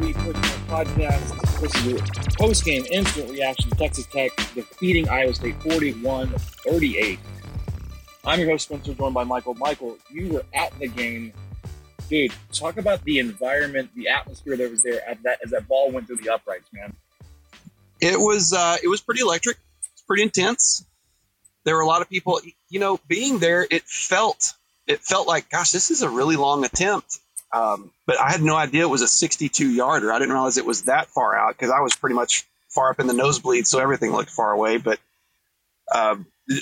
the 23 Personnel Podcast. This is a post-game instant reaction. to Texas Tech defeating Iowa State 41-38. I'm your host, Spencer, joined by Michael. Michael, you were at the game. Dude, talk about the environment, the atmosphere that was there as that, as that ball went through the uprights, man. It was uh, it was pretty electric. It's pretty intense. There were a lot of people. You know, being there, it felt it felt like, gosh, this is a really long attempt. Um, but I had no idea it was a 62 yarder. I didn't realize it was that far out because I was pretty much far up in the nosebleed, so everything looked far away. But uh,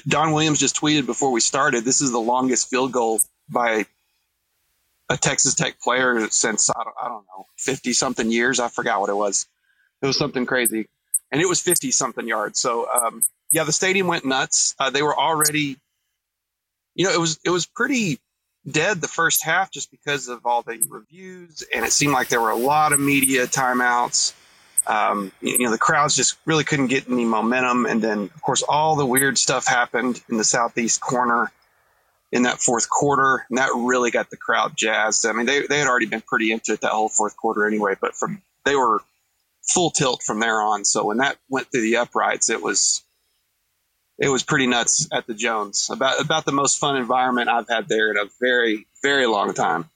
Don Williams just tweeted before we started, this is the longest field goal by a Texas Tech player since I don't, I don't know 50 something years. I forgot what it was. It was something crazy, and it was 50 something yards. So um, yeah, the stadium went nuts. Uh, they were already, you know, it was it was pretty dead the first half just because of all the reviews, and it seemed like there were a lot of media timeouts. Um, you know, the crowds just really couldn't get any momentum, and then of course all the weird stuff happened in the southeast corner in that fourth quarter, and that really got the crowd jazzed. I mean, they they had already been pretty into it that whole fourth quarter anyway, but from they were full tilt from there on. So when that went through the uprights, it was it was pretty nuts at the Jones. About about the most fun environment I've had there in a very very long time.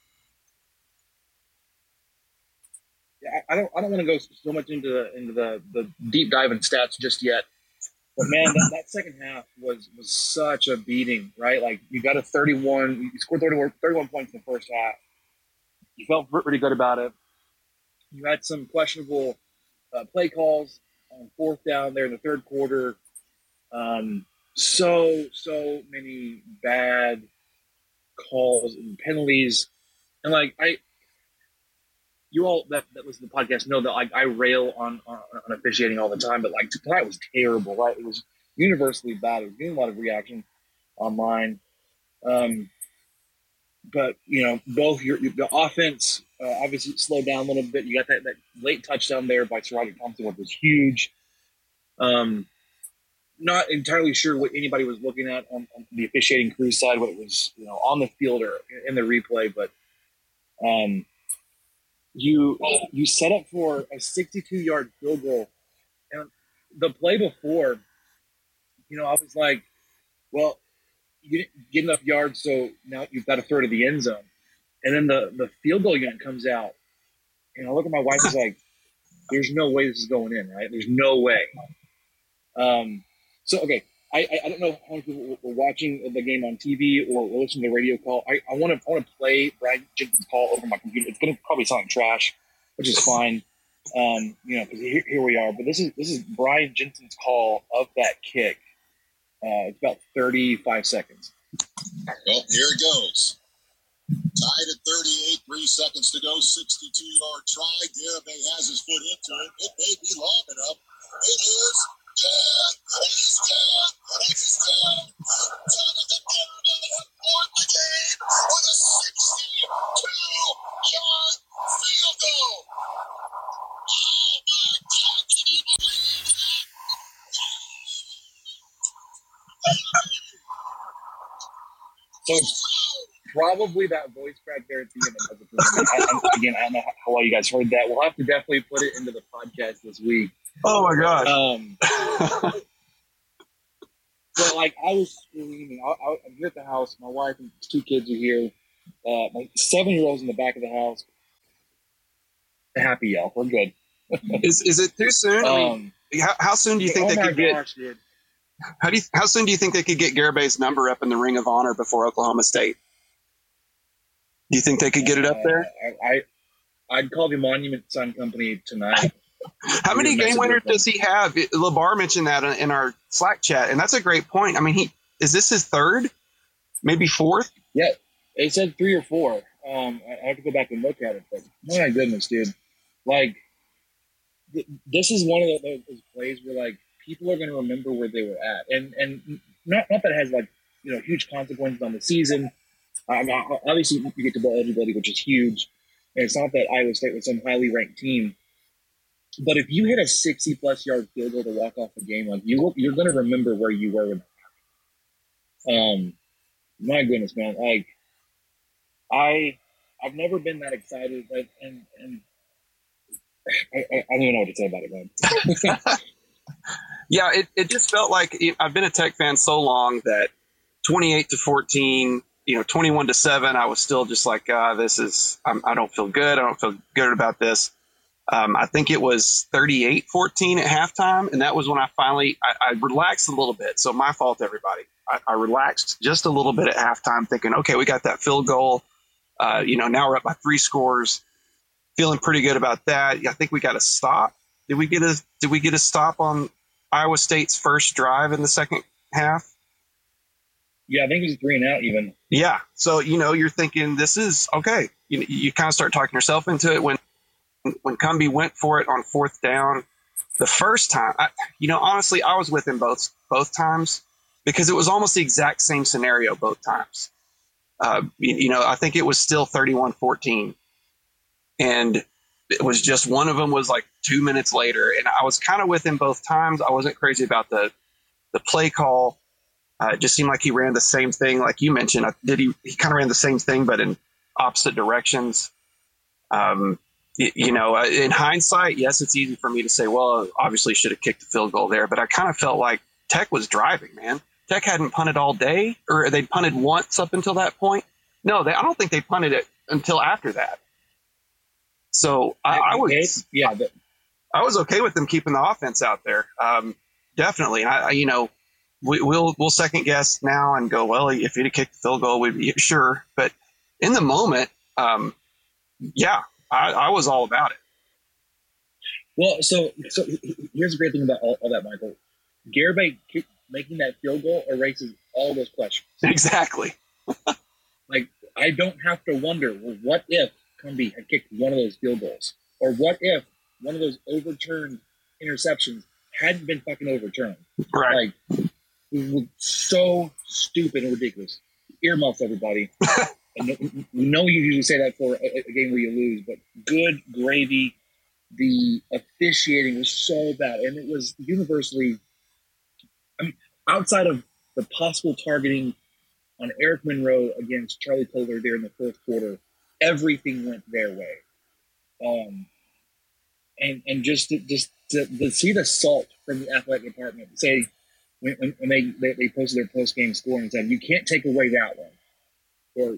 Yeah, I don't I don't want to go so much into the into the, the deep dive in stats just yet. But man, that, that second half was was such a beating, right? Like you got a 31, you scored 31, 31 points in the first half. You felt pretty good about it. You had some questionable uh, play calls on fourth down there in the third quarter. Um, so so many bad calls and penalties, and like I, you all that, that listen to the podcast know that like I rail on, on on officiating all the time, but like tonight was terrible. Right, it was universally bad. It was getting a lot of reaction online. Um, but you know, both your, your the offense uh, obviously slowed down a little bit. You got that, that late touchdown there by SaRodorick Thompson, which was huge. Um, not entirely sure what anybody was looking at on, on, the officiating crew side, what it was, you know, on the field or in the replay, but um, you you set up for a 62 yard field goal, and the play before, you know, I was like, well, you didn't get enough yards, so now you've got a throw to the end zone, and then the the field goal unit comes out, and I look at my wife is like, there's no way this is going in, right? There's no way. Um, so okay, I, I don't know how many people were watching the game on TV or listening to the radio call. I want to I want to play Brian Jensen's call over my computer. It's going to probably sound like trash, which is fine. Um, you know, because here, here, we are. But this is this is Brian Jensen's call of that kick. Uh, it's about 35 seconds. Well, here it goes. Tied at 38, three seconds to go, 62 yard try. Garibay has his foot into it. It may be long enough. It is dead. He's dead. He's dead. Jonathan Garibay has won the game with a 62 yard field goal. My God, can you believe that? So probably that voice crack there at the end. Of the I, I, again, I don't know how well you guys heard that. We'll have to definitely put it into the podcast this week. Oh my gosh! Um, but like I was screaming. I, I, I'm here at the house. My wife and two kids are here. Uh, my seven year old's in the back of the house. Happy yell. We're good. is is it too soon? I mean, Um, how, how soon do you think oh they could get? gosh, dude. How do you, how soon do you think they could get Garibay's number up in the Ring of Honor before Oklahoma State? Do you think they could get it up there? Uh, I, I I'd call the Monument Sun Company tonight. How many game winners does he have? Labar mentioned that in our Slack chat, and that's a great point. I mean, he is this his third, maybe fourth? Yeah, it said three or four. Um, I I have to go back and look at it, but my goodness, dude, like th- this is one of those, those plays where like people are going to remember where they were at, and and not not that it has like you know huge consequences on the season. Um, obviously, you get to bowl eligibility, which is huge, and it's not that Iowa State was some highly ranked team. But if you hit a sixty plus yard field goal to walk off a game, like you you're going to remember where you were. Um, my goodness, man, like I I've never been that excited, like, and and I, I, I don't even know what to say about it, man. Yeah, it, it just felt like I've been a Tech fan so long that 28 to 14, you know, 21 to 7, I was still just like, uh, this is, I'm, I don't feel good. I don't feel good about this. Um, I think it was 38 14 at halftime. And that was when I finally, I, I relaxed a little bit. So my fault, everybody. I, I relaxed just a little bit at halftime thinking, okay, we got that field goal. Uh, you know, now we're up by three scores. Feeling pretty good about that. I think we got a stop. Did we get a, did we get a stop on Iowa State's first drive in the second half. yeah, I think it was three and out even. Yeah. So, you know, you're thinking this is okay. You, you kind of start talking yourself into it when, when Cumbie went for it on fourth down the first time. I, you know, honestly, I was with him both, both times because it was almost the exact same scenario both times. Uh, you, you know, I think it was still 31 14. And it was just one of them was like two minutes later. And I was kind of with him both times. I wasn't crazy about the, the play call. Uh, it just seemed like he ran the same thing, like you mentioned. Did he? He kind of ran the same thing, but in opposite directions. Um, you, know, uh, in hindsight, yes, it's easy for me to say, well, obviously should have kicked the field goal there, but I kind of felt like Tech was driving, man. Tech hadn't punted all day, or they punted once up until that point. No, they, I don't think they punted it until after that. So I, I was, yeah, but I was okay with them keeping the offense out there. Um, definitely. I, I, you know, we, we'll we'll second guess now and go, well, if he'd have kicked the field goal, we'd be sure. But in the moment, um, yeah, I, I was all about it. well, so so here's the great thing about all, all that, Michael. Garibay making that field goal erases all those questions. Exactly. Like I don't have to wonder, well, what if Cumbie had kicked one of those field goals, or what if one of those overturned interceptions hadn't been fucking overturned? Right. Like, it was so stupid and ridiculous. Earmuffs, everybody. and we know you usually say that for a, a game where you lose, but good gravy. The officiating was so bad, and it was universally. I mean, outside of the possible targeting on Eric Monroe against Charlie Kolar there in the fourth quarter, everything went their way. Um, and and just to, just to, to see the salt from the athletic department say when, when, they they posted their post game score and said you can't take away that one, or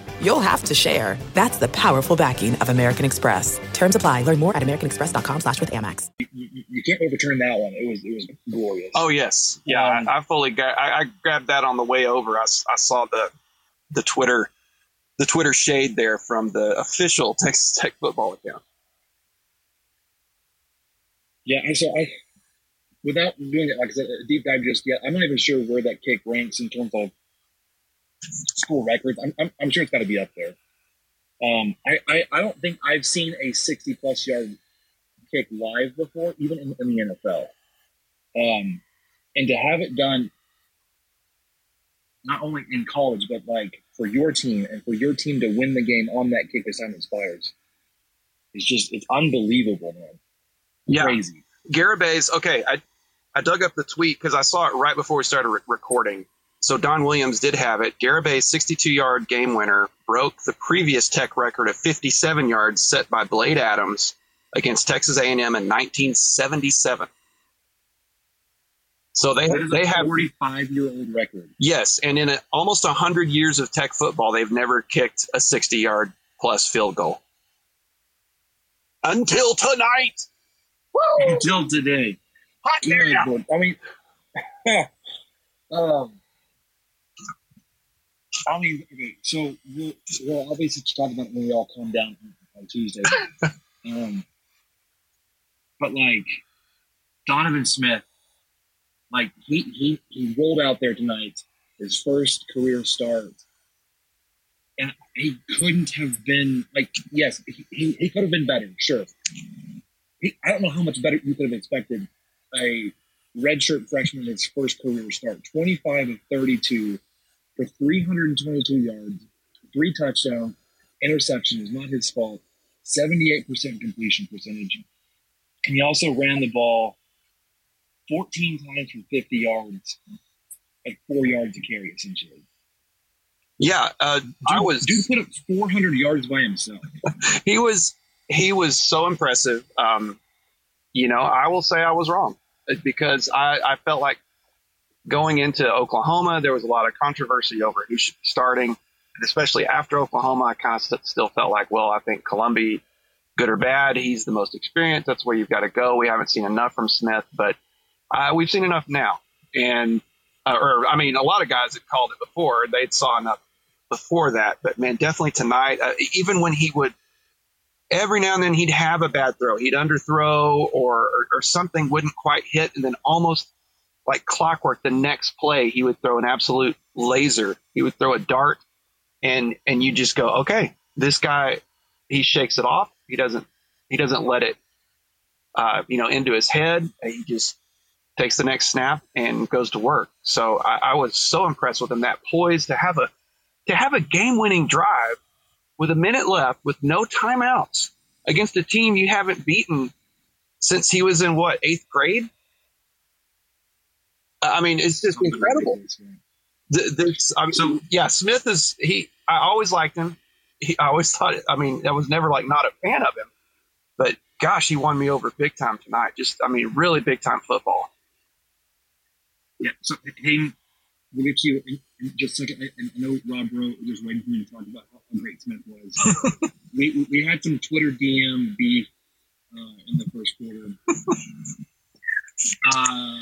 you'll have to share. That's the powerful backing of American Express. Terms apply. Learn more at americanexpress.com slash with Amex. you, you, you can't overturn that one. It was it was glorious. Oh yes, yeah. Um, I, I fully gra- I, I grabbed that on the way over. I, I saw the the Twitter the Twitter shade there from the official Texas Tech football account. Yeah, and so I without doing it like I said, a deep dive just yet, I'm not even sure where that kick ranks in terms of school records. I'm, I'm, I'm sure it's got to be up there. Um, I, I, I don't think I've seen a 60 plus yard kick live before, even in, in the NFL. Um, and to have it done not only in college, but like for your team and for your team to win the game on that kick Simon inspires. It's just it's unbelievable, man. Yeah. Crazy. Garibay's okay. I I dug up the tweet because I saw it right before we started re- recording. So Don Williams did have it. Garibay's 62-yard game winner broke the previous Tech record of 57 yards set by Blade Adams against Texas A&M in 1977. So they they a have 45 year old record. yes, and in a, almost 100 years of Tech football, they've never kicked a 60-yard plus field goal until tonight. Woo! Until today. Hot yeah. I mean, um, I mean, okay, so we'll, we'll obviously talk about when we all calm down on Tuesday. um, but like Donovan Smith, like he he he rolled out there tonight, his first career start, and he couldn't have been like yes, he, he, could have been better, sure. He, I don't know how much better you could have expected a redshirt freshman in his first career start. 25 of 32 for 322 yards, three touchdowns, interception is not his fault, 78% completion percentage. And he also ran the ball 14 times for 50 yards, at four yards a carry, essentially. Yeah, uh, I Dude- was. Dude put up 400 yards by himself. he was he was so impressive. Um, you know, I will say I was wrong because I, I felt like going into Oklahoma, there was a lot of controversy over who should be starting, especially after Oklahoma, I kind of st- still felt like, well, I think Colombi, good or bad, he's the most experienced. That's where you've got to go. We haven't seen enough from Smith, but uh, we've seen enough now, and uh, or I mean, a lot of guys had called it before. They'd saw enough before that, but man, definitely tonight. Uh, even when he would every now and then he'd have a bad throw. He'd underthrow or, or, or something wouldn't quite hit. And then almost like clockwork, the next play, he would throw an absolute laser. He would throw a dart and, and you just go, okay, this guy, he shakes it off. He doesn't, he doesn't let it, uh, you know, into his head. He just takes the next snap and goes to work. So I, I was so impressed with him. That poise to have a, to have a game winning drive with a minute left with no timeouts against a team you haven't beaten since he was in what eighth grade. I mean, it's just incredible. The, the, I mean, So- yeah, Smith is he. I always liked him. He, I always thought. I mean, I was never like not a fan of him, but gosh, he won me over big time tonight. Just, I mean, really big time football. Yeah. So, Hayden, we'll get to you in, in just a second. I, I know Rob Rowe was just waiting for me to talk about how great Smith was. we, we- we had some Twitter DM beef uh, in the first quarter. Uh,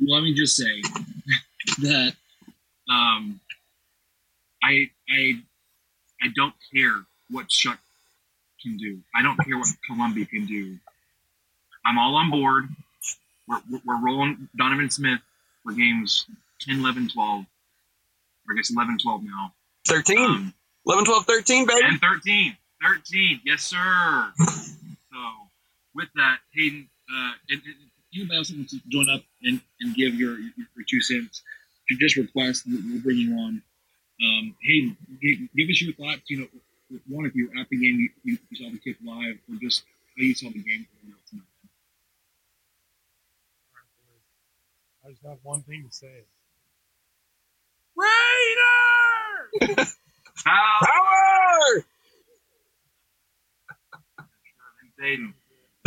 let me just say that um, I I I don't care what Shough can do. I don't care what Colombi can do. I'm all on board. We're, we're, we're rolling Donovan Smith for games 10, 11, 12. Or I guess 11, 12 now. 13, Um, 11, 12, 13, baby. and 13. 13. Yes, sir. so, with that, Hayden, uh, and, and anybody else wants to join up and, and give your, your, your two cents, you just request, we'll we'll bring you on. Um, Hayden, give, give us your thoughts. You know, one, if you were at the game, you, you, you saw the kick live, or just how you saw the game going out tonight. I just have one thing to say. How? Power! Hayden.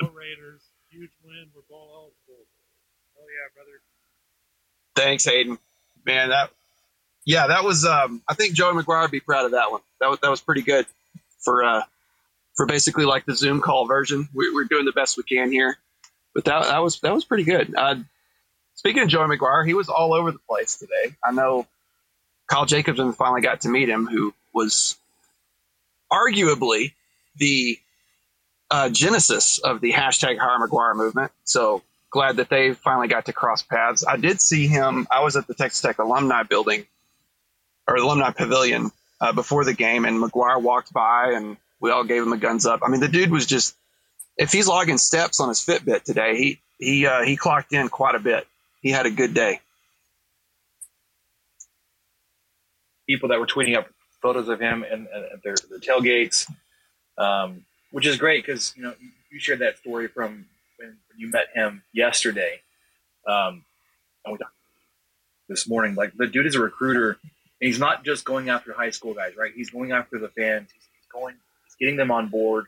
Go Raiders. Huge win. We're eligible. Oh yeah, brother. Thanks, Hayden. Man, that yeah, that was. Um, I think Joey McGuire would be proud of that one. That was that was pretty good for uh, for basically like the Zoom call version. We, we're doing the best we can here, but that that was that was pretty good. Uh, speaking of Joey McGuire, he was all over the place today. I know Kyle Jacobson finally got to meet him, who was arguably the uh, genesis of the hashtag Hire McGuire movement. So glad that they finally got to cross paths. I did see him. I was at the Texas Tech alumni building or alumni pavilion uh, before the game, and McGuire walked by, and we all gave him a guns up. I mean, the dude was just if he's logging steps on his Fitbit today, he he uh, he clocked in quite a bit. He had a good day. People that were tweeting up photos of him and, and their, their tailgates, um, which is great because you know you shared that story from when, you met him yesterday. Um, this morning, like the dude is a recruiter, and he's not just going after high school guys, right? He's going after the fans. He's, he's going, he's getting them on board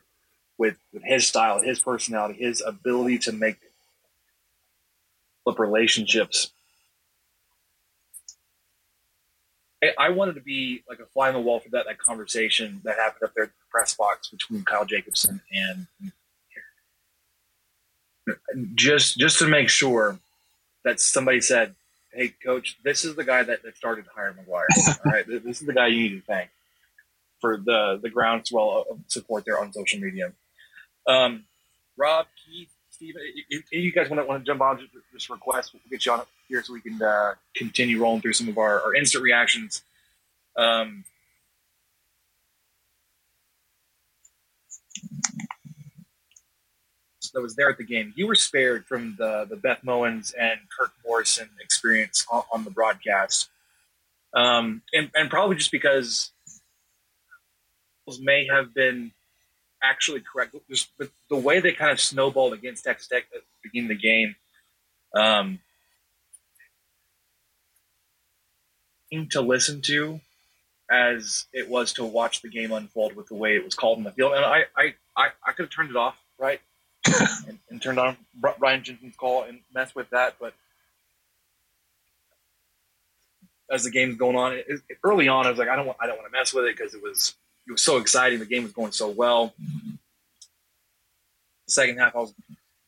with, with his style, his personality, his ability to make flip relationships. I, I wanted to be like a fly on the wall for that that conversation that happened up there at the press box between Kyle Jacobson and just just to make sure that somebody said, "Hey, coach, this is the guy that, that started to hire McGuire. All right, this is the guy you need to thank for the the groundswell of support there on social media." Um, Rob, Keith, Steve, if, if you guys want to want to jump on, just, just request. We'll get you on here so we can uh, continue rolling through some of our, our instant reactions. Um, that was there at the game. You were spared from the the Beth Mowins and Kirk Morrison experience on, on the broadcast, um, and, and probably just because may have been actually correct. Just the way they kind of snowballed against Texas Tech at the beginning of the game. Um, to listen to as it was to watch the game unfold with the way it was called in the field. And I, I, I, I could have turned it off, right? and, and, turned on Brian Jensen's call and messed with that. But as the game's going on, it, it, early on, I was like, I don't want, I don't want to mess with it because it was, it was so exciting. The game was going so well. The second half, I was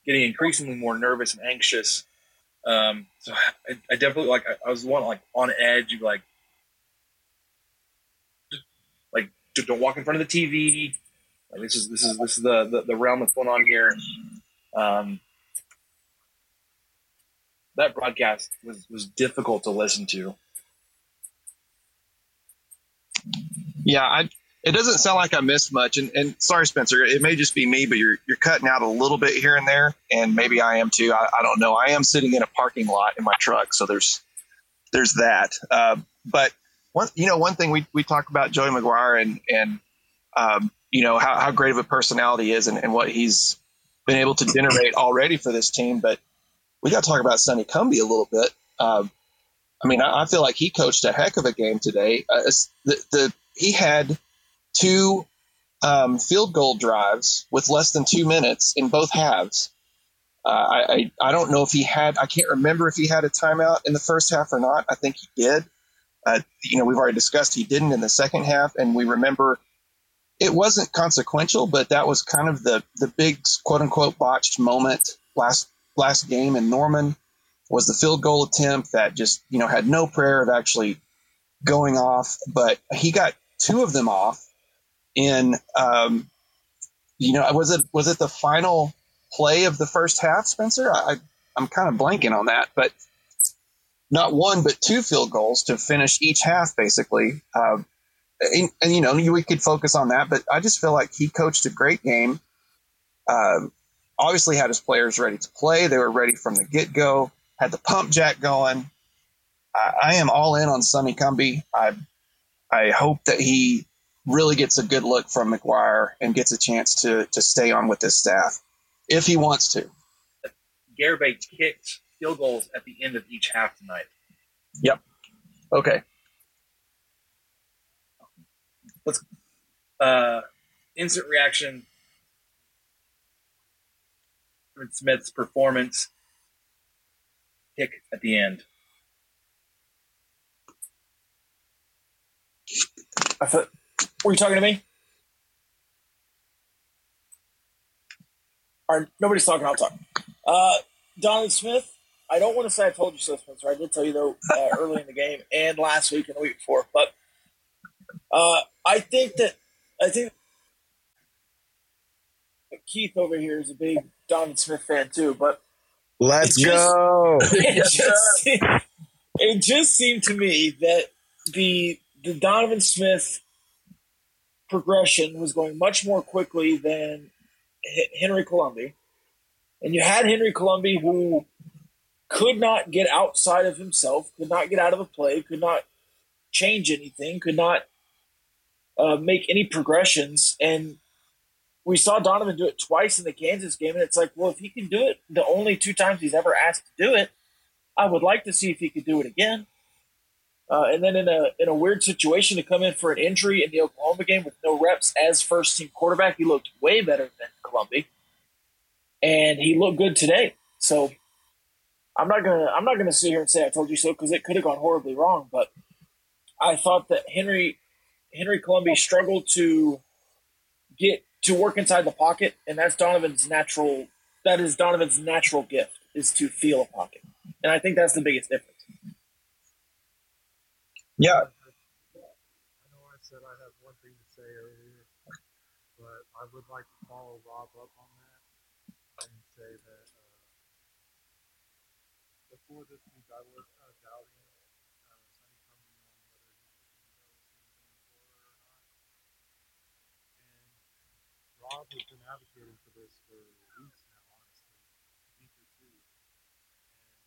getting increasingly more nervous and anxious. Um, so I, I definitely like, I, I was one like on edge. Like, like don't walk in front of the TV Like this is this is this is the, the, the realm that's going on here. Um, that broadcast was was difficult to listen to. Yeah, I, it doesn't sound like I missed much. And, and sorry, Spencer, it may just be me, but you're you're cutting out a little bit here and there, and maybe I am too. I, I don't know. I am sitting in a parking lot in my truck, so there's there's that. Uh, but one, you know, one thing we we talk about Joey McGuire and and um, you know how, how great of a personality is and, and what he's been able to generate already for this team. But we got to talk about Sonny Cumbie a little bit. Um, I mean, I, I, feel like he coached a heck of a game today. Uh, the, the, he had two um, field goal drives with less than two minutes in both halves. Uh, I, I, I don't know if he had. I can't remember if he had a timeout in the first half or not. I think he did. Uh, you know, we've already discussed he didn't in the second half, and we remember it wasn't consequential, but that was kind of the the big quote unquote botched moment last last game in Norman was the field goal attempt that just you know had no prayer of actually going off, but he got two of them off in um, you know was it was it the final play of the first half, Spencer? I, I'm kind of blanking on that, but not one but two field goals to finish each half basically. Uh, and, and, you know we could focus on that, but I just feel like he coached a great game. Um, obviously, had his players ready to play; they were ready from the get go. Had the pump jack going. I, I am all in on Sonny Cumbie. I I hope that he really gets a good look from McGuire and gets a chance to to stay on with this staff if he wants to. Garibay kicked field goals at the end of each half tonight. Yep. Okay let's uh, instant reaction. Smith's performance kick at the end. I thought, were you talking to me? Or nobody's talking. I'll talk. Uh, Donovan Smith. I don't want to say I told you so, Spencer. I did tell you though uh, early in the game and last week and the week before. But uh, I think that I think Keith over here is a big Donovan Smith fan too, but Let's It just- go. it just it just seemed to me that the the Donovan Smith progression was going much more quickly than Henry Colombi, and you had Henry Colombi who could not get outside of himself, could not get out of a play, could not change anything, could not uh, make any progressions, and we saw Donovan do it twice in the Kansas game, and it's like, well, if he can do it the only two times he's ever asked to do it, I would like to see if he could do it again. Uh, and then in a in a weird situation to come in for an injury in the Oklahoma game with no reps as first team quarterback, he looked way better than Colombi, and he looked good today. So I'm not gonna I'm not gonna sit here and say I told you so because it could have gone horribly wrong. But I thought that Henry Henry Colombi struggled to get to work inside the pocket, and that's Donovan's natural. That is Donovan's natural gift is to feel a pocket, and I think that's the biggest difference. Yeah. I know I said I have one thing to say earlier, but I would like to follow Rob up on that and say that uh, before this week I was uh, doubting uh, Sonny on whether he should be the season going forward or not. And Rob has been advocating for this for weeks now, honestly, a week or two. And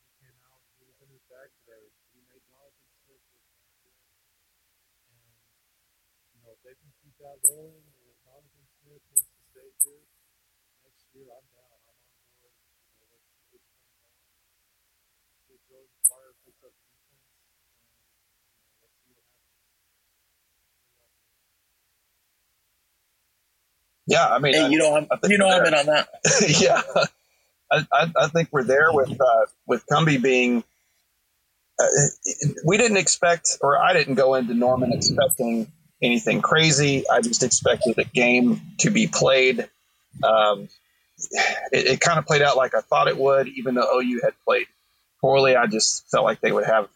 he came out, he was in his bag today. He made Jonathan Smith look damn good. And, you know, if they keep that rolling, and if Jonathan Smith wants to stay here next year, I'm down. I'm on board. You know, let's keep this thing going. Get Jordan Pryor picks up defense, and, you know, let's see what happens. Yeah, I mean, Hey, I- you know I'm I you know I'm in on that. yeah, I, I, I think we're there with uh, with Cumbie being. Uh, we didn't expect, or I didn't go into Norman expecting anything crazy. I just expected the game to be played. Um, it, it kind of played out like I thought it would, even though OU had played poorly. I just felt like they would have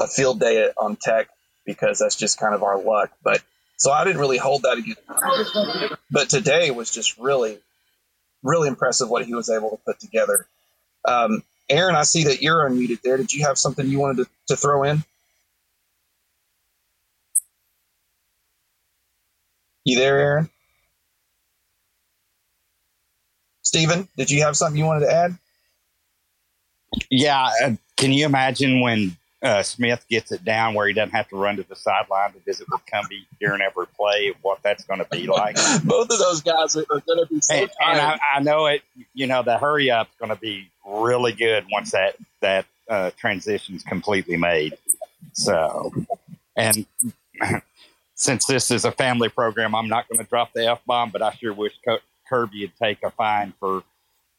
a field day on Tech because that's just kind of our luck. But so I didn't really hold that against. But today was just really really impressive what he was able to put together. Um, Aaron, I see that you're unmuted there. Did you have something you wanted to, to throw in? You there, Aaron? Steven, did you have something you wanted to add? Yeah, uh, can you imagine when uh, Smith gets it down where he doesn't have to run to the sideline to visit with Cumbie during every play? What that's going to be like? Both of those guys are, are going to be so and, and I, I know it. You know, the hurry up's going to be really good once that that uh, transition's completely made. So, and since this is a family program, I'm not going to drop the f bomb, but I sure wish Kirby would take a fine for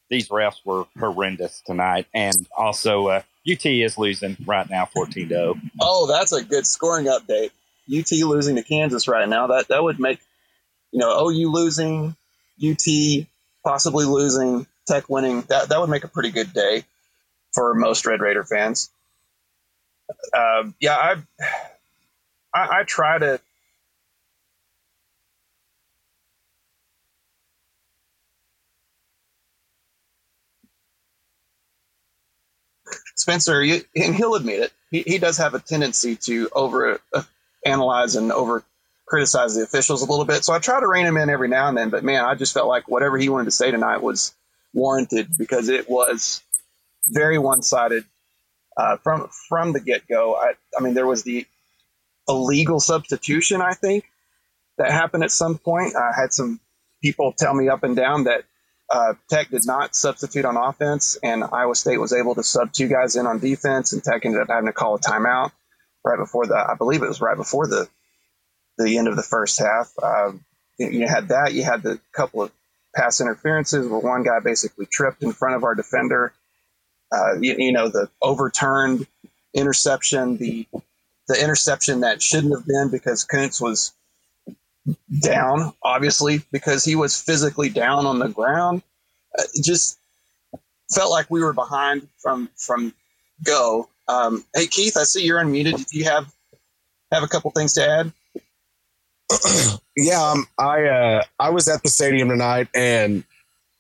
these refs were horrendous tonight, and also uh, UT is losing right now, 14 0. Oh, that's a good scoring update. UT losing to Kansas right now. That that would make you know OU losing, UT possibly losing, Tech winning. That that would make a pretty good day for most Red Raider fans. Um, yeah, I, I I try to. Spencer, you, and he'll admit it. He, he does have a tendency to over uh, analyze and over criticize the officials a little bit. So I try to rein him in every now and then. But man, I just felt like whatever he wanted to say tonight was warranted because it was very one sided uh, from from the get go. I, I mean, there was the illegal substitution. I think that happened at some point. I had some people tell me up and down that uh, Tech did not substitute on offense, and Iowa State was able to sub two guys in on defense, and Tech ended up having to call a timeout right before the. I believe it was right before the the end of the first half. You, you had that. You had the couple of pass interferences where one guy basically tripped in front of our defender. Uh, you, you know the overturned interception, the the interception that shouldn't have been because Kuntz was down, obviously, because he was physically down on the ground. Uh, It just felt like we were behind from from go. Um, hey Keith, I see you're unmuted. Did you have have a couple things to add? yeah, um, I uh, I was at the stadium tonight, and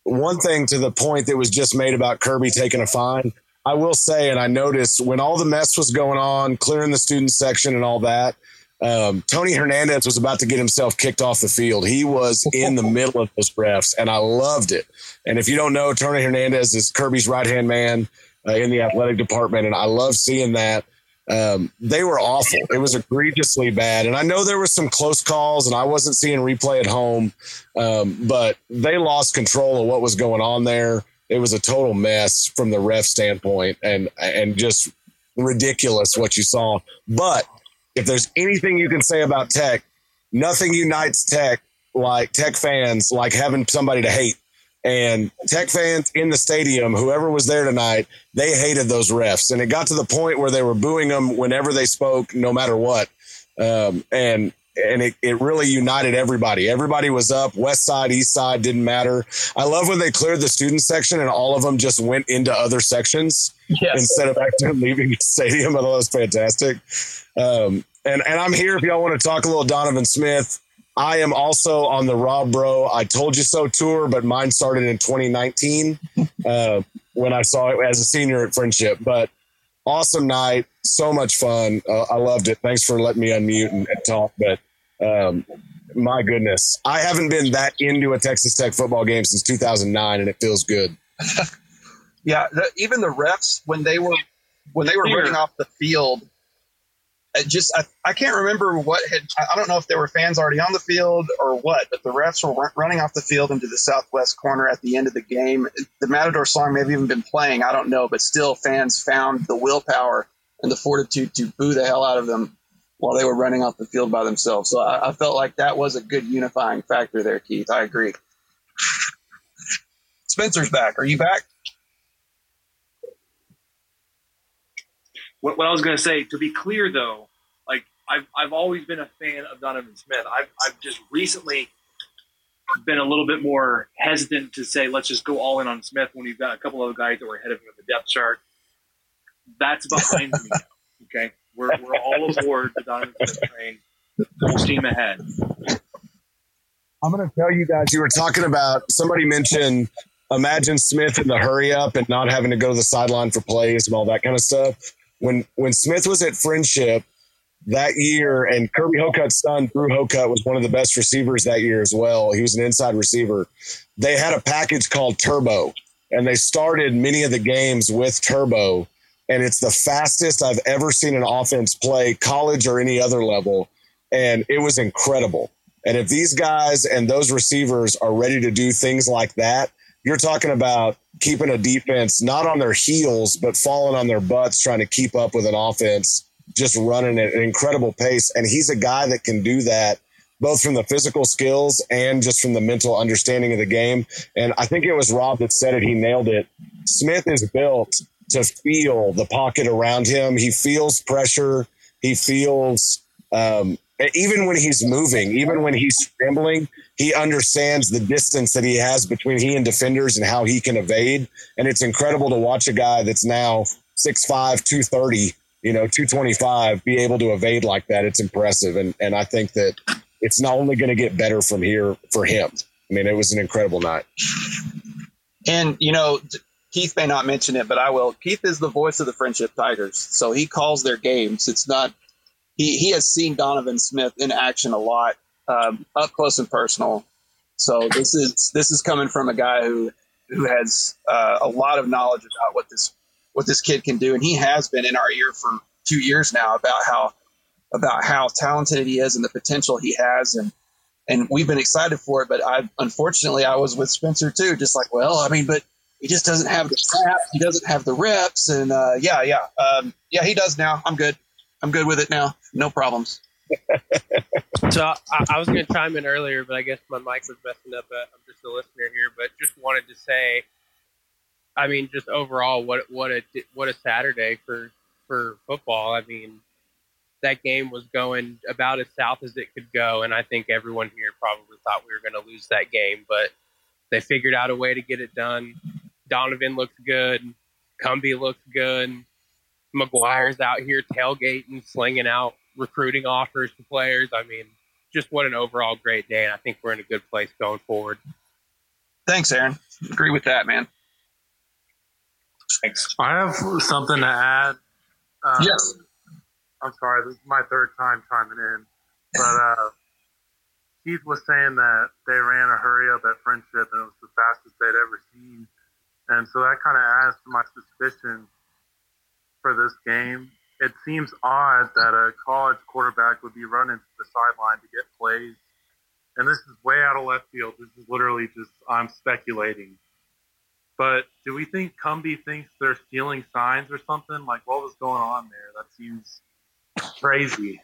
one thing to the point that was just made about Kirby taking a fine. I will say, and I noticed when all the mess was going on, clearing the student section and all that, um, Tony Hernandez was about to get himself kicked off the field. He was in the middle of those refs, and I loved it. And if you don't know, Tony Hernandez is Kirby's right hand man uh, in the athletic department, and I love seeing that. Um, they were awful. It was egregiously bad, and I know there were some close calls, and I wasn't seeing replay at home, um, but they lost control of what was going on there. It was a total mess from the ref standpoint, and and just ridiculous what you saw. But if there's anything you can say about Tech, nothing unites Tech like Tech fans like having somebody to hate. And Tech fans in the stadium, whoever was there tonight, they hated those refs. And it got to the point where they were booing them whenever they spoke, no matter what. Um, and and it, it really united everybody. Everybody was up, west side, east side, didn't matter. I love when they cleared the student section and all of them just went into other sections yes. instead of actually leaving the stadium. I thought that was fantastic. Um, and, and I'm here if y'all want to talk a little Donovan Smith. I am also on the Rob Bro I Told You So tour, but mine started in 2019 uh, when I saw it as a senior at Friendship. But awesome night, so much fun. Uh, I loved it. Thanks for letting me unmute and, and talk. But um, my goodness, I haven't been that into a Texas Tech football game since 2009, and it feels good. yeah, the, even the refs when they were when they were running off the field, just I, I, can't remember what had I don't know if there were fans already on the field or what, but the refs were running off the field into the southwest corner at the end of the game. The Matador song may have even been playing, I don't know, but still fans found the willpower and the fortitude to boo the hell out of them while they were running off the field by themselves. So I, I felt like that was a good unifying factor there, Keith. I agree. Spencer's back. Are you back? What, what I was going to say, to be clear though, like I've, I've always been a fan of Donovan Smith. I've, I've just recently been a little bit more hesitant to say, let's just go all in on Smith when you've got a couple of guys that were ahead of him in the depth chart. That's behind me now. Okay. We're, we're all aboard the Donovan Smith train. Full steam ahead. I'm going to tell you guys, you were talking about somebody mentioned imagine Smith in the hurry up and not having to go to the sideline for plays and all that kind of stuff. When when Smith was at Friendship that year, and Kirby Hocutt's son, Drew Hocutt, was one of the best receivers that year as well. He was an inside receiver. They had a package called Turbo, and they started many of the games with Turbo and it's the fastest I've ever seen an offense play, college or any other level. And it was incredible. And if these guys and those receivers are ready to do things like that, you're talking about keeping a defense not on their heels, but falling on their butts, trying to keep up with an offense, just running at an incredible pace. And he's a guy that can do that both from the physical skills and just from the mental understanding of the game. And I think it was Rob that said it. He nailed it. Smith is built to feel the pocket around him. He feels pressure. He feels, um, even when he's moving, even when he's scrambling, he understands the distance that he has between he and defenders and how he can evade. And it's incredible to watch a guy that's now 6'5, 230, you know, 225 be able to evade like that. It's impressive. And, and I think that it's not only going to get better from here for him. I mean, it was an incredible night. And, you know, Keith may not mention it, but I will. Keith is the voice of the Friendship Tigers, so he calls their games. It's not he he has seen Donovan Smith in action a lot, um, up close and personal. So this is this is coming from a guy who who has uh, a lot of knowledge about what this what this kid can do, and he has been in our ear for two years now about how about how talented he is and the potential he has, and and we've been excited for it. But I unfortunately I was with Spencer too, just like well, I mean, but he just doesn't have the snap. He doesn't have the reps. And uh, yeah, yeah, um, yeah, he does now. I'm good. I'm good with it now. No problems. So I, I was going to chime in earlier, but I guess my mic was messing up. I'm just a listener here, but just wanted to say, I mean, just overall, what what a what a Saturday for for football. I mean, that game was going about as south as it could go, and I think everyone here probably thought we were going to lose that game, but they figured out a way to get it done. Donovan looks good. Cumbie looks good. McGuire's out here tailgating, slinging out recruiting offers to players. I mean, just what an overall great day. And I think we're in a good place going forward. Thanks, Aaron. Agree with that, man. Thanks. I have something to add. Uh, Yes. I'm sorry, this is my third time chiming in, but uh, Keith was saying that they ran a hurry up at Friendship and it was the fastest they'd ever seen, and so that kind of adds to my suspicion for this game. It seems odd that a college quarterback would be running to the sideline to get plays, and this is way out of left field. This is literally just I'm speculating. But do we think Cumbie thinks they're stealing signs or something? Like, what was going on there? That seems crazy.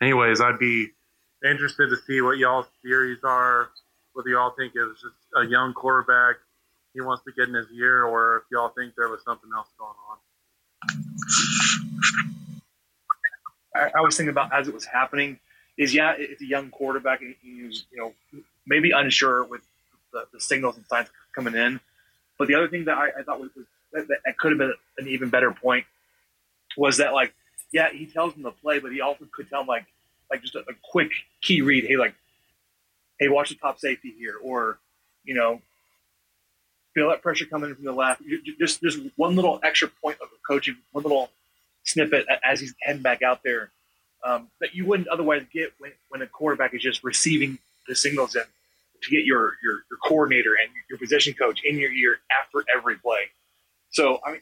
Anyways, I'd be interested to see what y'all's theories are. Whether y'all think it was just a young quarterback he wants to get in his ear, or if y'all think there was something else going on. I, I was thinking about as it was happening is yeah, it's a young quarterback and he was you know maybe unsure with the, the signals and signs coming in. But the other thing that I, I thought was, was that, that could have been an even better point was that like yeah he tells him to play, but he also could tell him like like just a, a quick key read. Hey like hey watch the top safety here or you know feel that pressure coming from the left. Just just one little extra point of coaching, one little snippet as he's heading back out there um, that you wouldn't otherwise get when, when a quarterback is just receiving the signals in to get your, your your coordinator and your position coach in your ear after every play. So I mean,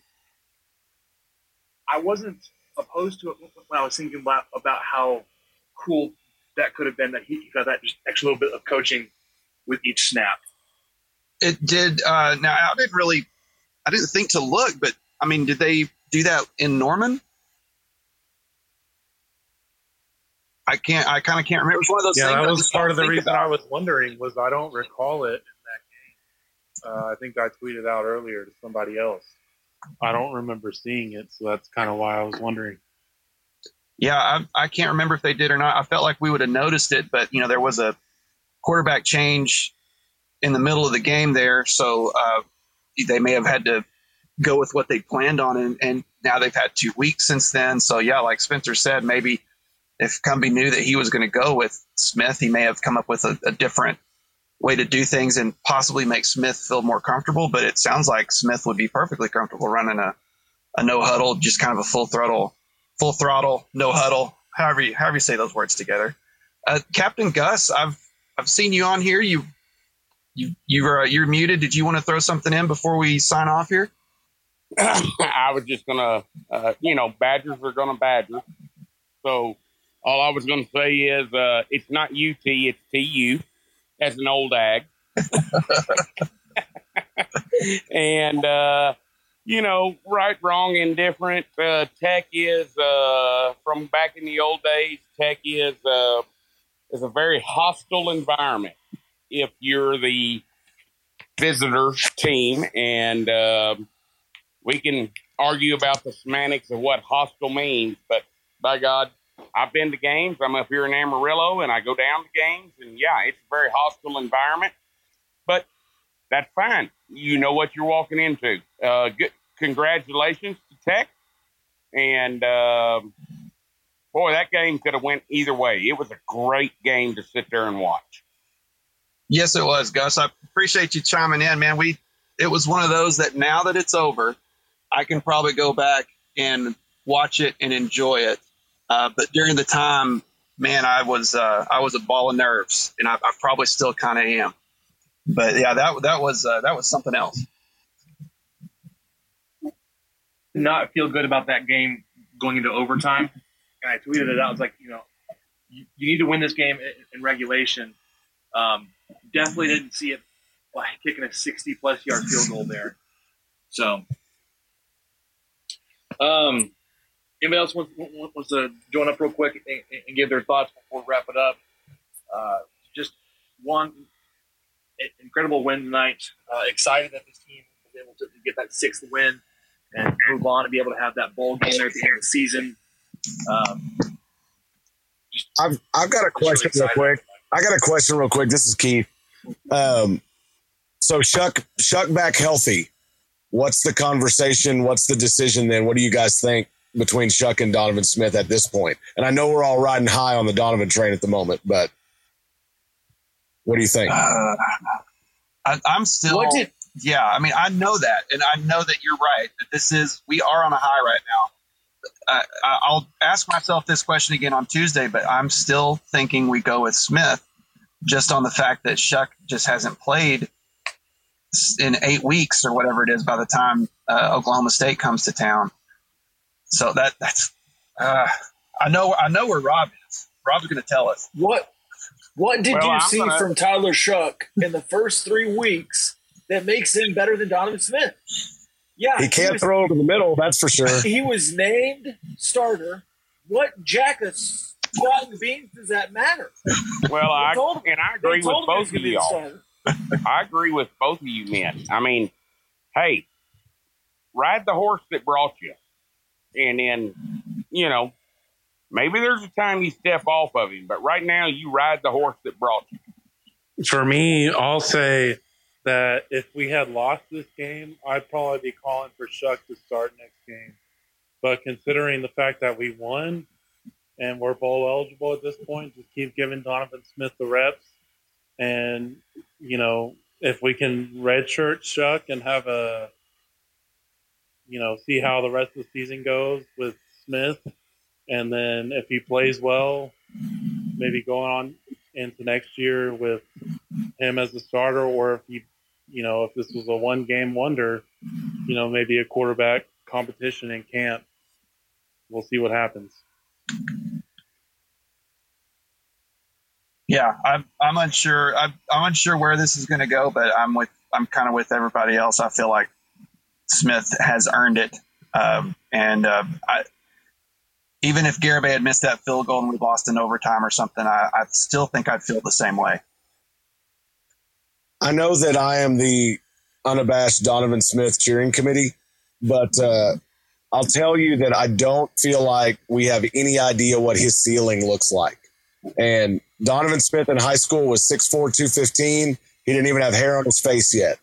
I wasn't opposed to it when I was thinking about about how cool that could have been that he got that just extra little bit of coaching with each snap. It did. Uh, now I didn't really, I didn't think to look, but I mean, did they do that in Norman? I can't. I kind of can't remember. It was one of those yeah, things. that was part of the reason about. I was wondering was I don't recall it in that game. Uh, I think I tweeted out earlier to somebody else. I don't remember seeing it, so that's kind of why I was wondering. Yeah, I, I can't remember if they did or not. I felt like we would have noticed it, but you know, there was a quarterback change in the middle of the game there, so uh, they may have had to go with what they planned on, and, and now they've had two weeks since then. So yeah, like Spencer said, maybe if Cumbie knew that he was going to go with Smith, he may have come up with a, a different way to do things and possibly make Smith feel more comfortable. But it sounds like Smith would be perfectly comfortable running a, a no huddle, just kind of a full throttle, full throttle, no huddle, however you, however you say those words together. Uh, Captain Gus, I've I've seen you on here. You you you're uh, you're muted. Did you want to throw something in before we sign off here? I was just gonna, uh, you know, Badgers are gonna badger. So all I was gonna say is, uh, it's not UT, it's TU, as an old ag. and uh, you know, right, wrong, indifferent. Uh, tech is uh, from back in the old days. Tech is uh, is a very hostile environment. If you're the visitor team, and um, we can argue about the semantics of what hostile means, but by God, I've been to games. I'm up here in Amarillo, and I go down to games, and yeah, it's a very hostile environment. But that's fine. You know what you're walking into. Uh, good. Congratulations to Tech, and um boy, that game could have went either way. It was a great game to sit there and watch. Yes, it was, Gus. I appreciate you chiming in, man. We it was one of those that now that it's over, I can probably go back and watch it and enjoy it. Uh, but during the time, man, I was uh, I was a ball of nerves, and I, I probably still kind of am. But yeah, that that was uh, that was something else. Not feel good about that game going into overtime. And I tweeted it out. I was like, you know, you, you need to win this game in, in regulation. Um, definitely didn't see it by kicking a 60 plus yard field goal there. So, um, anybody else wants, wants to join up real quick and, and give their thoughts before we wrap it up? Uh, just one incredible win tonight. Uh, excited that this team was able to get that sixth win and move on and be able to have that bowl game there at the end of the season. Um, I've I've got a question real quick. I got a question real quick. This is Keith. Um, so Shough Shough back healthy. What's the conversation? What's the decision then? What do you guys think between Shough and Donovan Smith at this point? And I know we're all riding high on the Donovan train at the moment, but what do you think? Uh, I, I'm still. What did Yeah, I mean, I know that, and I know that you're right. That this is we are on a high right now. I, I'll ask myself this question again on Tuesday, but I'm still thinking we go with Smith, just on the fact that Shough just hasn't played in eight weeks or whatever it is by the time uh, Oklahoma State comes to town. So that that's uh, I know I know where Rob is. Rob's going to tell us what what did Well, you I'm see gonna- from Tyler Shough in the first three weeks that makes him better than Donovan Smith? Yeah, He can't was, throw over the middle, that's for sure. He was named starter. What jackets, of squat and beans does that matter? Well, I told him- and I agree with told him he was both of gonna be the y'all. I agree with both of you men. I mean, hey, ride the horse that brought you, and then you know maybe there's a time you step off of him, but right now you ride the horse that brought you. For me, I'll say that if we had lost this game, I'd probably be calling for Shough to start next game. But considering the fact that we won and we're bowl eligible at this point, just keep giving Donovan Smith the reps. And, you know, if we can redshirt Shough and have a, you know, see how the rest of the season goes with Smith. And then if he plays well, maybe going on into next year with him as the starter, or if he, you know, if this was a one game wonder, you know, maybe a quarterback competition in camp. We'll see what happens. Yeah, I'm I'm unsure. I'm, I'm unsure where this is going to go, but I'm with I'm kind of with everybody else. I feel like Smith has earned it, um, and uh, I, even if Garibay had missed that field goal and we lost in overtime or something, I, I still think I'd feel the same way. I know that I am the unabashed Donovan Smith cheering committee, but uh, I'll tell you that I don't feel like we have any idea what his ceiling looks like. And Donovan Smith in high school was 6'4, 215. He didn't even have hair on his face yet.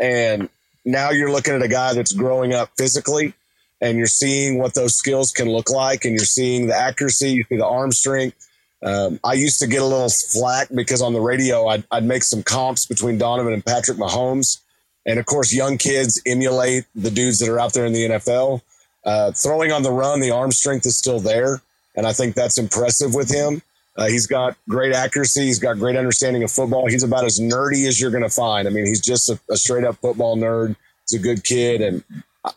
And now you're looking at a guy that's growing up physically and you're seeing what those skills can look like and you're seeing the accuracy, you see the arm strength. Um, I used to get a little flack because on the radio I'd, I'd make some comps between Donovan and Patrick Mahomes. And of course, young kids emulate the dudes that are out there in the NFL. Uh, throwing on the run, the arm strength is still there. And I think that's impressive with him. Uh, he's got great accuracy. He's got great understanding of football. He's about as nerdy as you're going to find. I mean, he's just a, a straight up football nerd. He's a good kid. And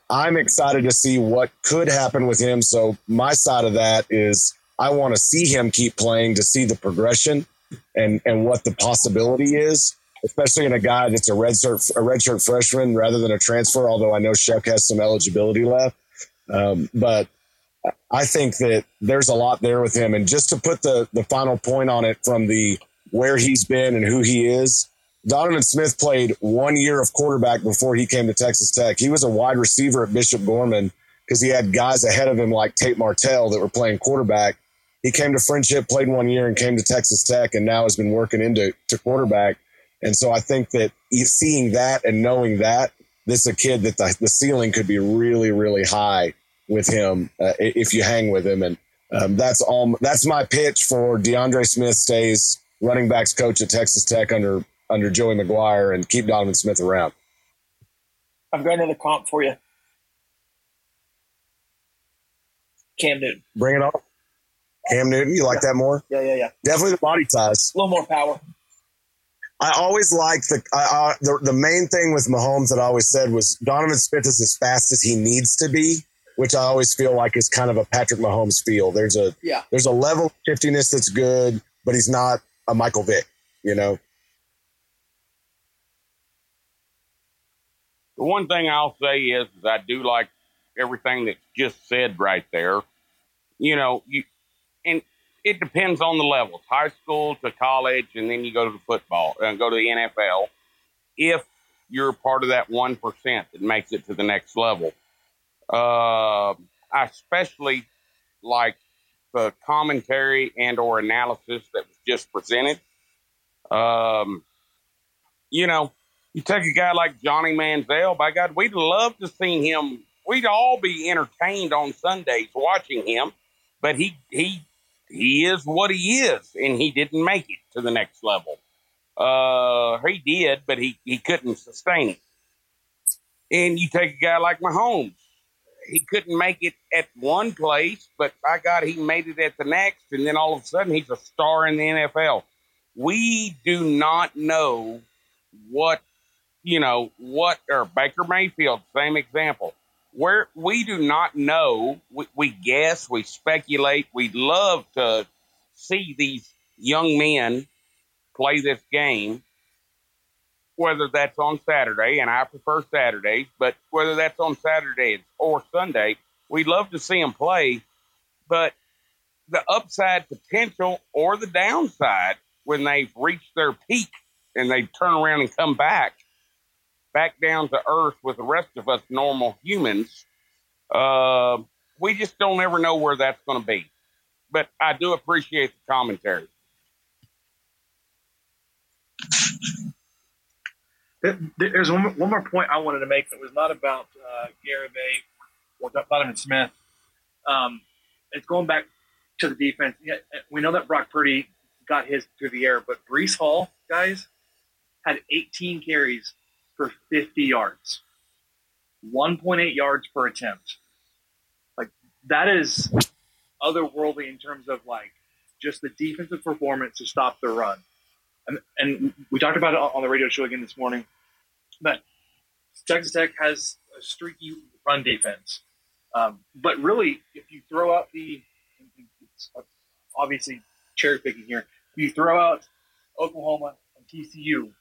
I'm excited to see what could happen with him. So my side of that is I want to see him keep playing to see the progression and, and what the possibility is, especially in a guy that's a red shirt, a redshirt freshman rather than a transfer. Although I know Shough has some eligibility left. Um, but I think that there's a lot there with him. And just to put the the final point on it from the where he's been and who he is, Donovan Smith played one year of quarterback before he came to Texas Tech. He was a wide receiver at Bishop Gorman because he had guys ahead of him like Tate Martell that were playing quarterback. He came to Friendship, played one year, and came to Texas Tech, and now has been working into to quarterback. And so I think that seeing that and knowing that this is a kid that the, the ceiling could be really, really high with him uh, if you hang with him. And um, that's all. That's my pitch for DeAndre Smith stays running backs coach at Texas Tech under under Joey McGuire and keep Donovan Smith around. I've got another comp for you. Cam Newton. Bring it on. Cam Newton, you like that more? Yeah, yeah, yeah. Definitely the body size. A little more power. I always like the, I, I, the the main thing with Mahomes that I always said was Donovan Smith is as fast as he needs to be, which I always feel like is kind of a Patrick Mahomes feel. There's a Yeah. there's a level of shiftiness that's good, but he's not a Michael Vick, you know. The one thing I'll say is, is I do like everything that's just said right there. You know, you and it depends on the levels, high school to college, and then you go to the football and go to the NFL. If you're part of that one percent that makes it to the next level, uh, I especially like the commentary and or analysis that was just presented. Um, you know, you take a guy like Johnny Manziel, by God, we'd love to see him. We'd all be entertained on Sundays watching him, but he he he is what he is, and he didn't make it to the next level. Uh, he did, but he he couldn't sustain it. And you take a guy like Mahomes. He couldn't make it at one place, but by God, he made it at the next. And then all of a sudden, he's a star in the NFL. We do not know what, you know, what, or Baker Mayfield, same example. Where we do not know, we, we guess, we speculate, we love to see these young men play this game whether that's on Saturday, and I prefer Saturdays, but whether that's on Saturday or Sunday, we'd love to see them play. But the upside potential or the downside when they've reached their peak and they turn around and come back, back down to earth with the rest of us normal humans, uh, we just don't ever know where that's going to be. But I do appreciate the commentary. There's one more, point I wanted to make that was not about uh, Garibay or Donovan Smith. Um, it's going back to the defense. We know that Brock Purdy got his through the air, but Breece Hall, guys, had 18 carries for 50 yards, 1.8 yards per attempt. Like that is otherworldly in terms of like just the defensive performance to stop the run. And, and we talked about it on the radio show again this morning. But Texas Tech has a streaky run defense. Um, but really, if you throw out the obviously cherry picking here, if you throw out Oklahoma and TCU,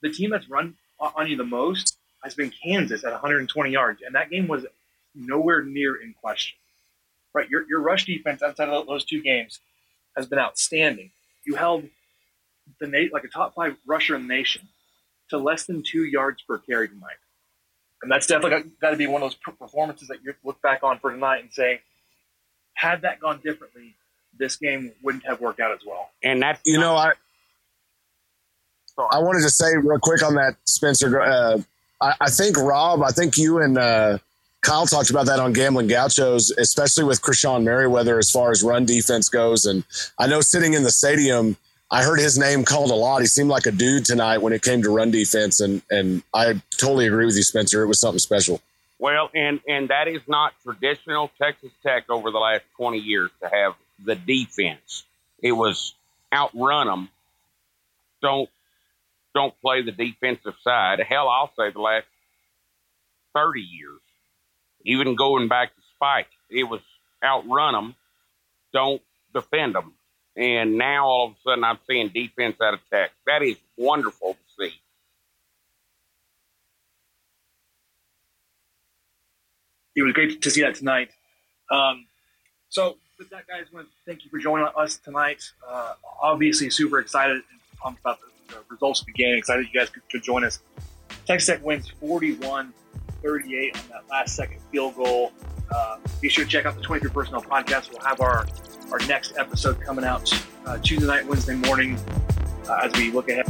the team that's run on you the most has been Kansas at 120 yards, and that game was nowhere near in question. Right, your your rush defense outside of those two games has been outstanding. You held the Nate like a top five rusher in the nation to less than two yards per carry tonight. And that's definitely got to be one of those performances that you look back on for tonight and say, had that gone differently, this game wouldn't have worked out as well. And that's you know I. I wanted to say real quick on that, Spencer. Uh, I, I, think Rob, I think you and uh, Kyle talked about that on Gambling Gauchos, especially with Krishon Merriweather as far as run defense goes. And I know sitting in the stadium, I heard his name called a lot. He seemed like a dude tonight when it came to run defense, and and I totally agree with you, Spencer. It was something special. Well, and and that is not traditional Texas Tech over the last twenty years to have the defense. It was outrun them. Don't don't play the defensive side. Hell, I'll say the last thirty years, even going back to Spike, it was outrun them. Don't defend them and now all of a sudden I'm seeing defense out of Tech. That is wonderful to see. It was great to see that tonight. Um, so, with that, guys, I want to thank you for joining us tonight. Uh, obviously, super excited and pumped about the, results game. Excited you guys could, could join us. Texas Tech wins 41 38 on that last second field goal. Uh, be sure to check out the 23 Personnel podcast. We'll have our our next episode coming out uh, Tuesday night, Wednesday morning uh, as we look ahead.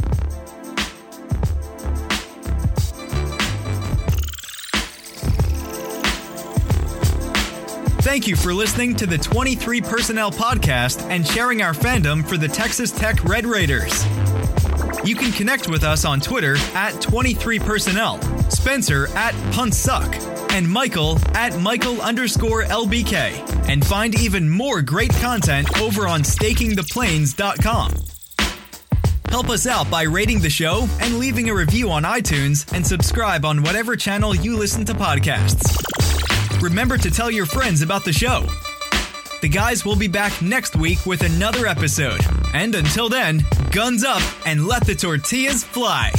Thank you for listening to the 23 Personnel Podcast and sharing our fandom for the Texas Tech Red Raiders. You can connect with us on Twitter at 23personnel, Spencer at Puntsuck, and Michael at Michael underscore LBK. And find even more great content over on stakingtheplains.com. Help us out by rating the show and leaving a review on iTunes and subscribe on whatever channel you listen to podcasts. Remember to tell your friends about the show. The guys will be back next week with another episode. And until then, guns up and let the tortillas fly.